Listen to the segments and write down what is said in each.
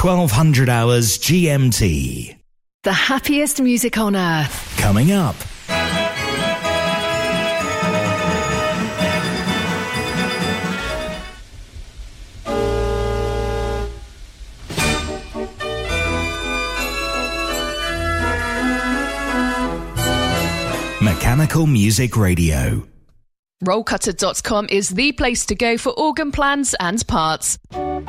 It's 1200 hours GMT. The happiest music on earth. Coming up. Mechanical Music Radio. Rollcutter.com is the place to go for organ plans and parts.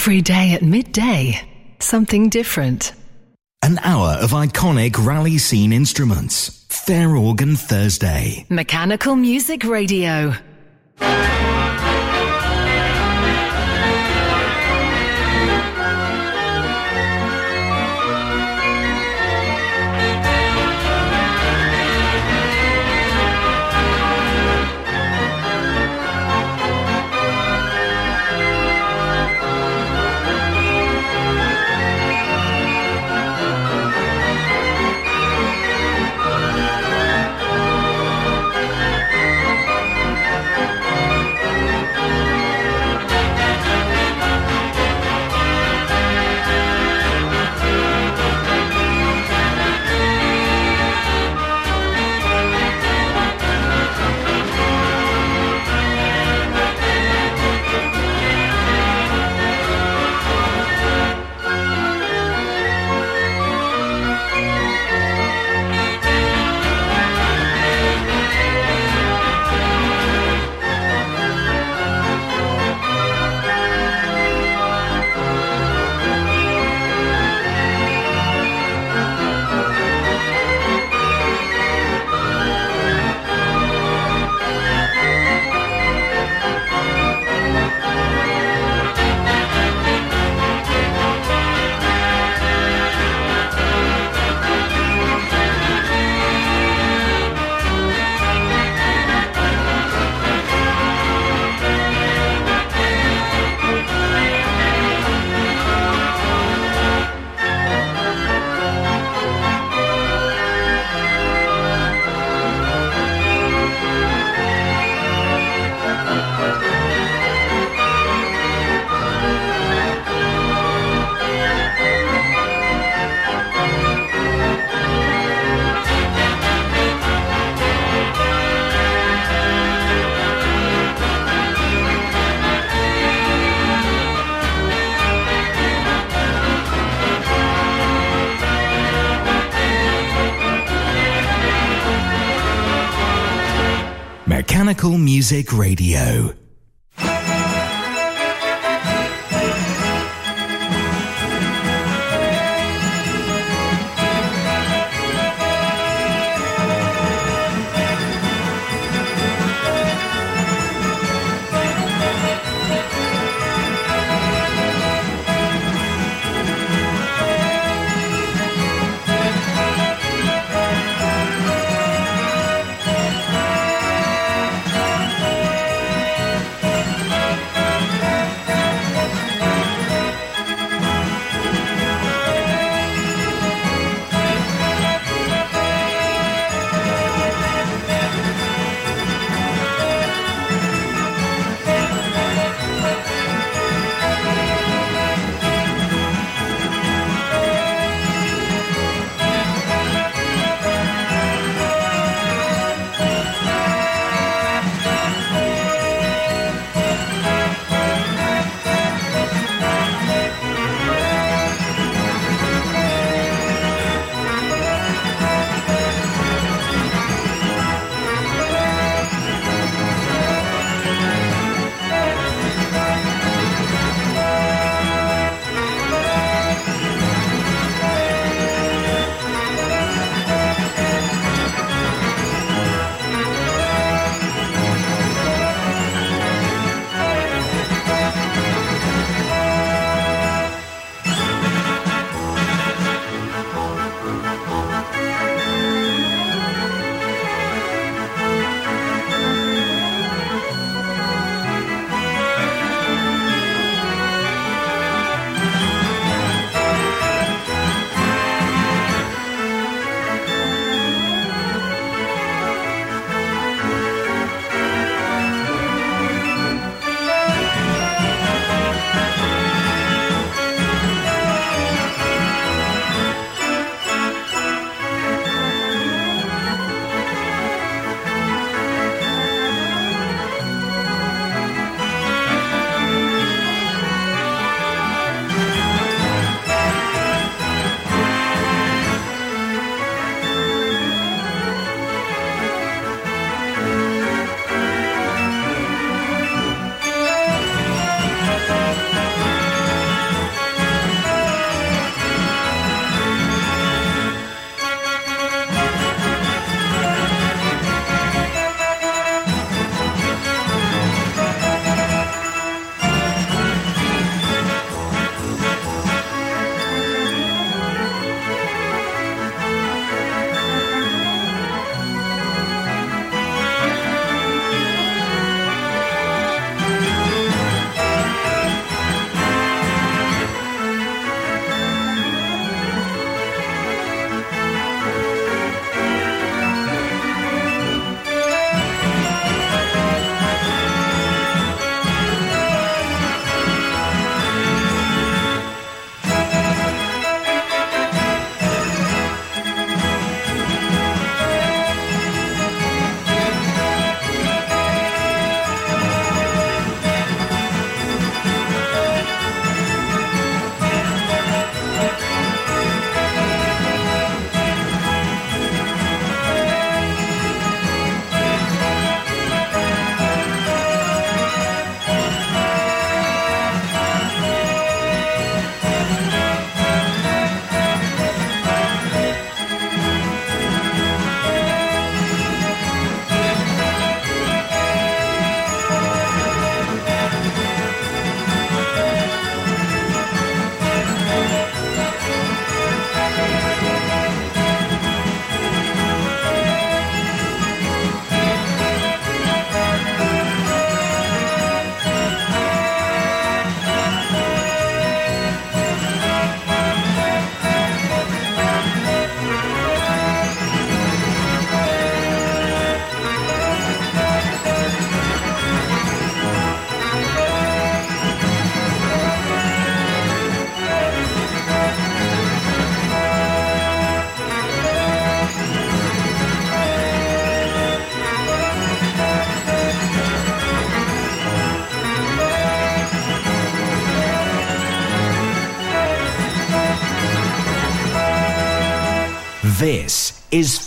Every day at midday, something different. An hour of iconic rally scene instruments. Fair Organ Thursday. Mechanical Music Radio. Music Radio.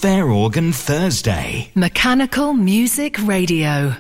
Fair Organ Thursday. Mechanical Music Radio.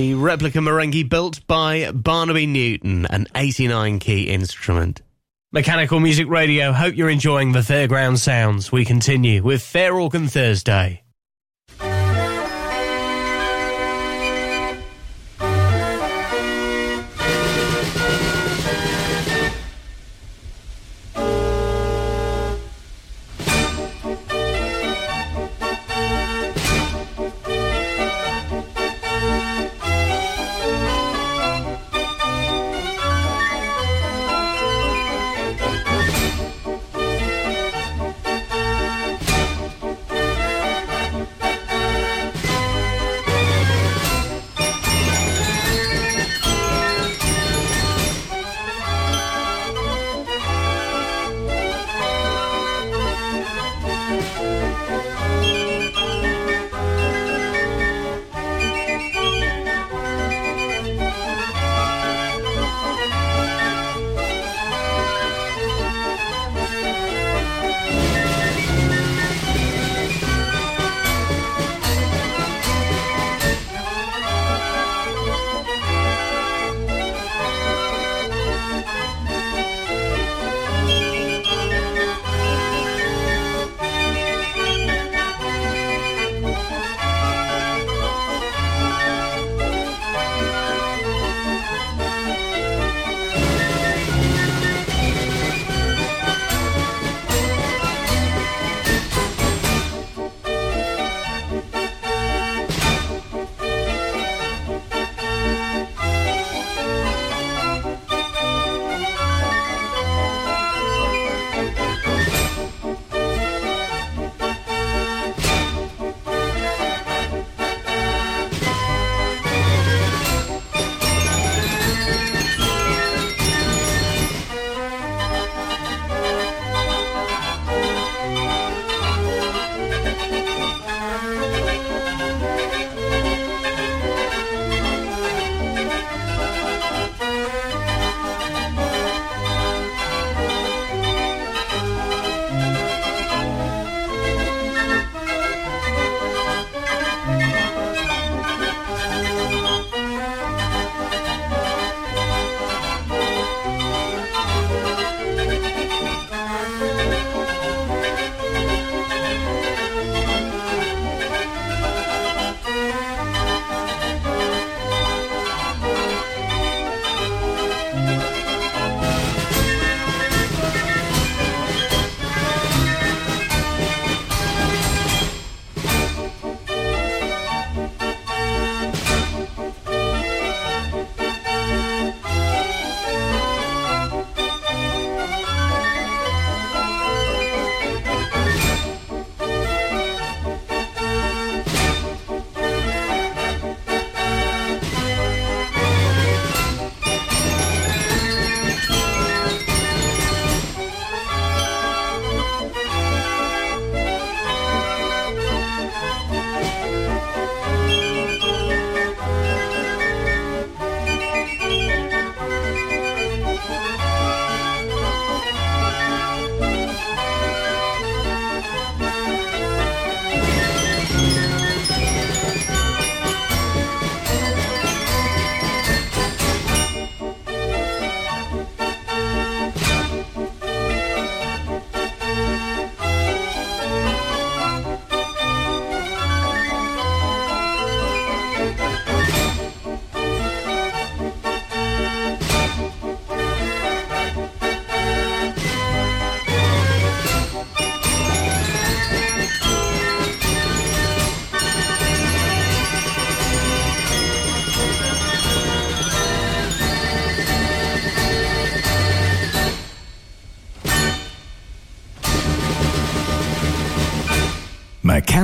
The replica Marenghi built by Barnaby Newton, an 89 key instrument. Mechanical Music Radio, hope you're enjoying the fairground sounds. We continue with Fair Organ Thursday.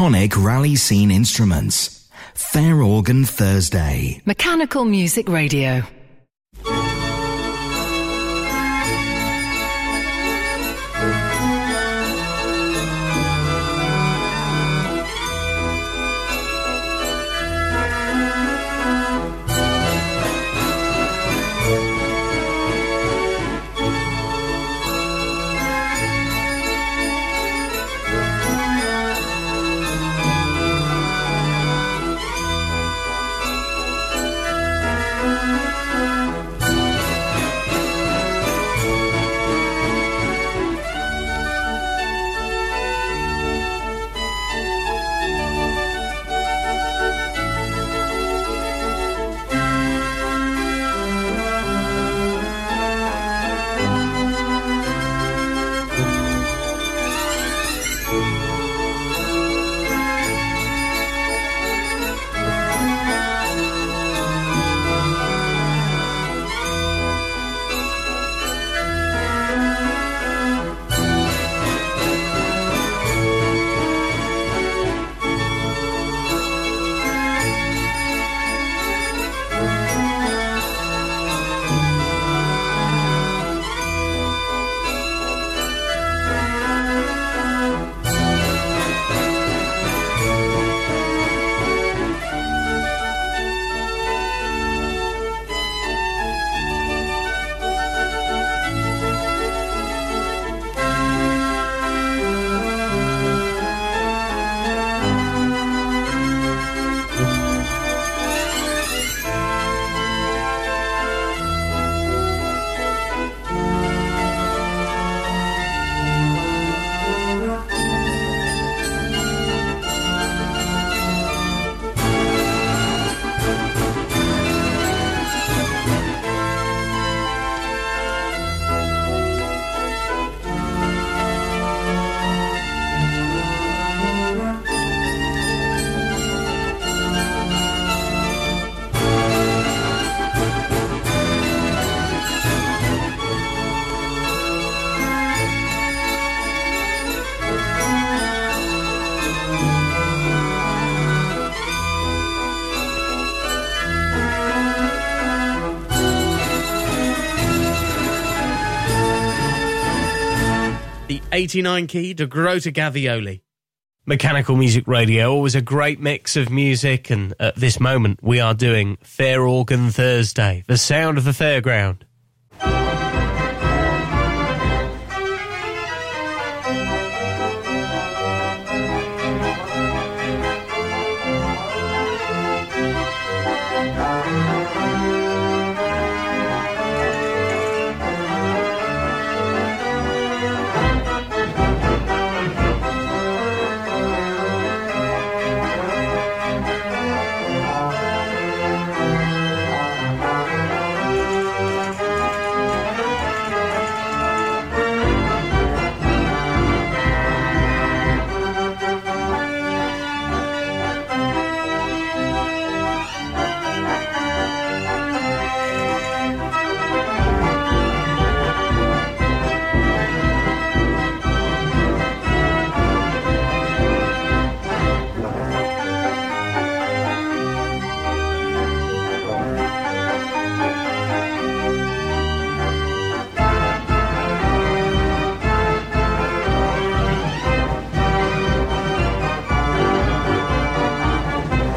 Iconic rally scene instruments. Fair Organ Thursday. Mechanical Music Radio. 89 key De Grota Gavioli. Mechanical Music Radio, always a great mix of music, and at this moment we are doing Fair Organ Thursday, the sound of the fairground.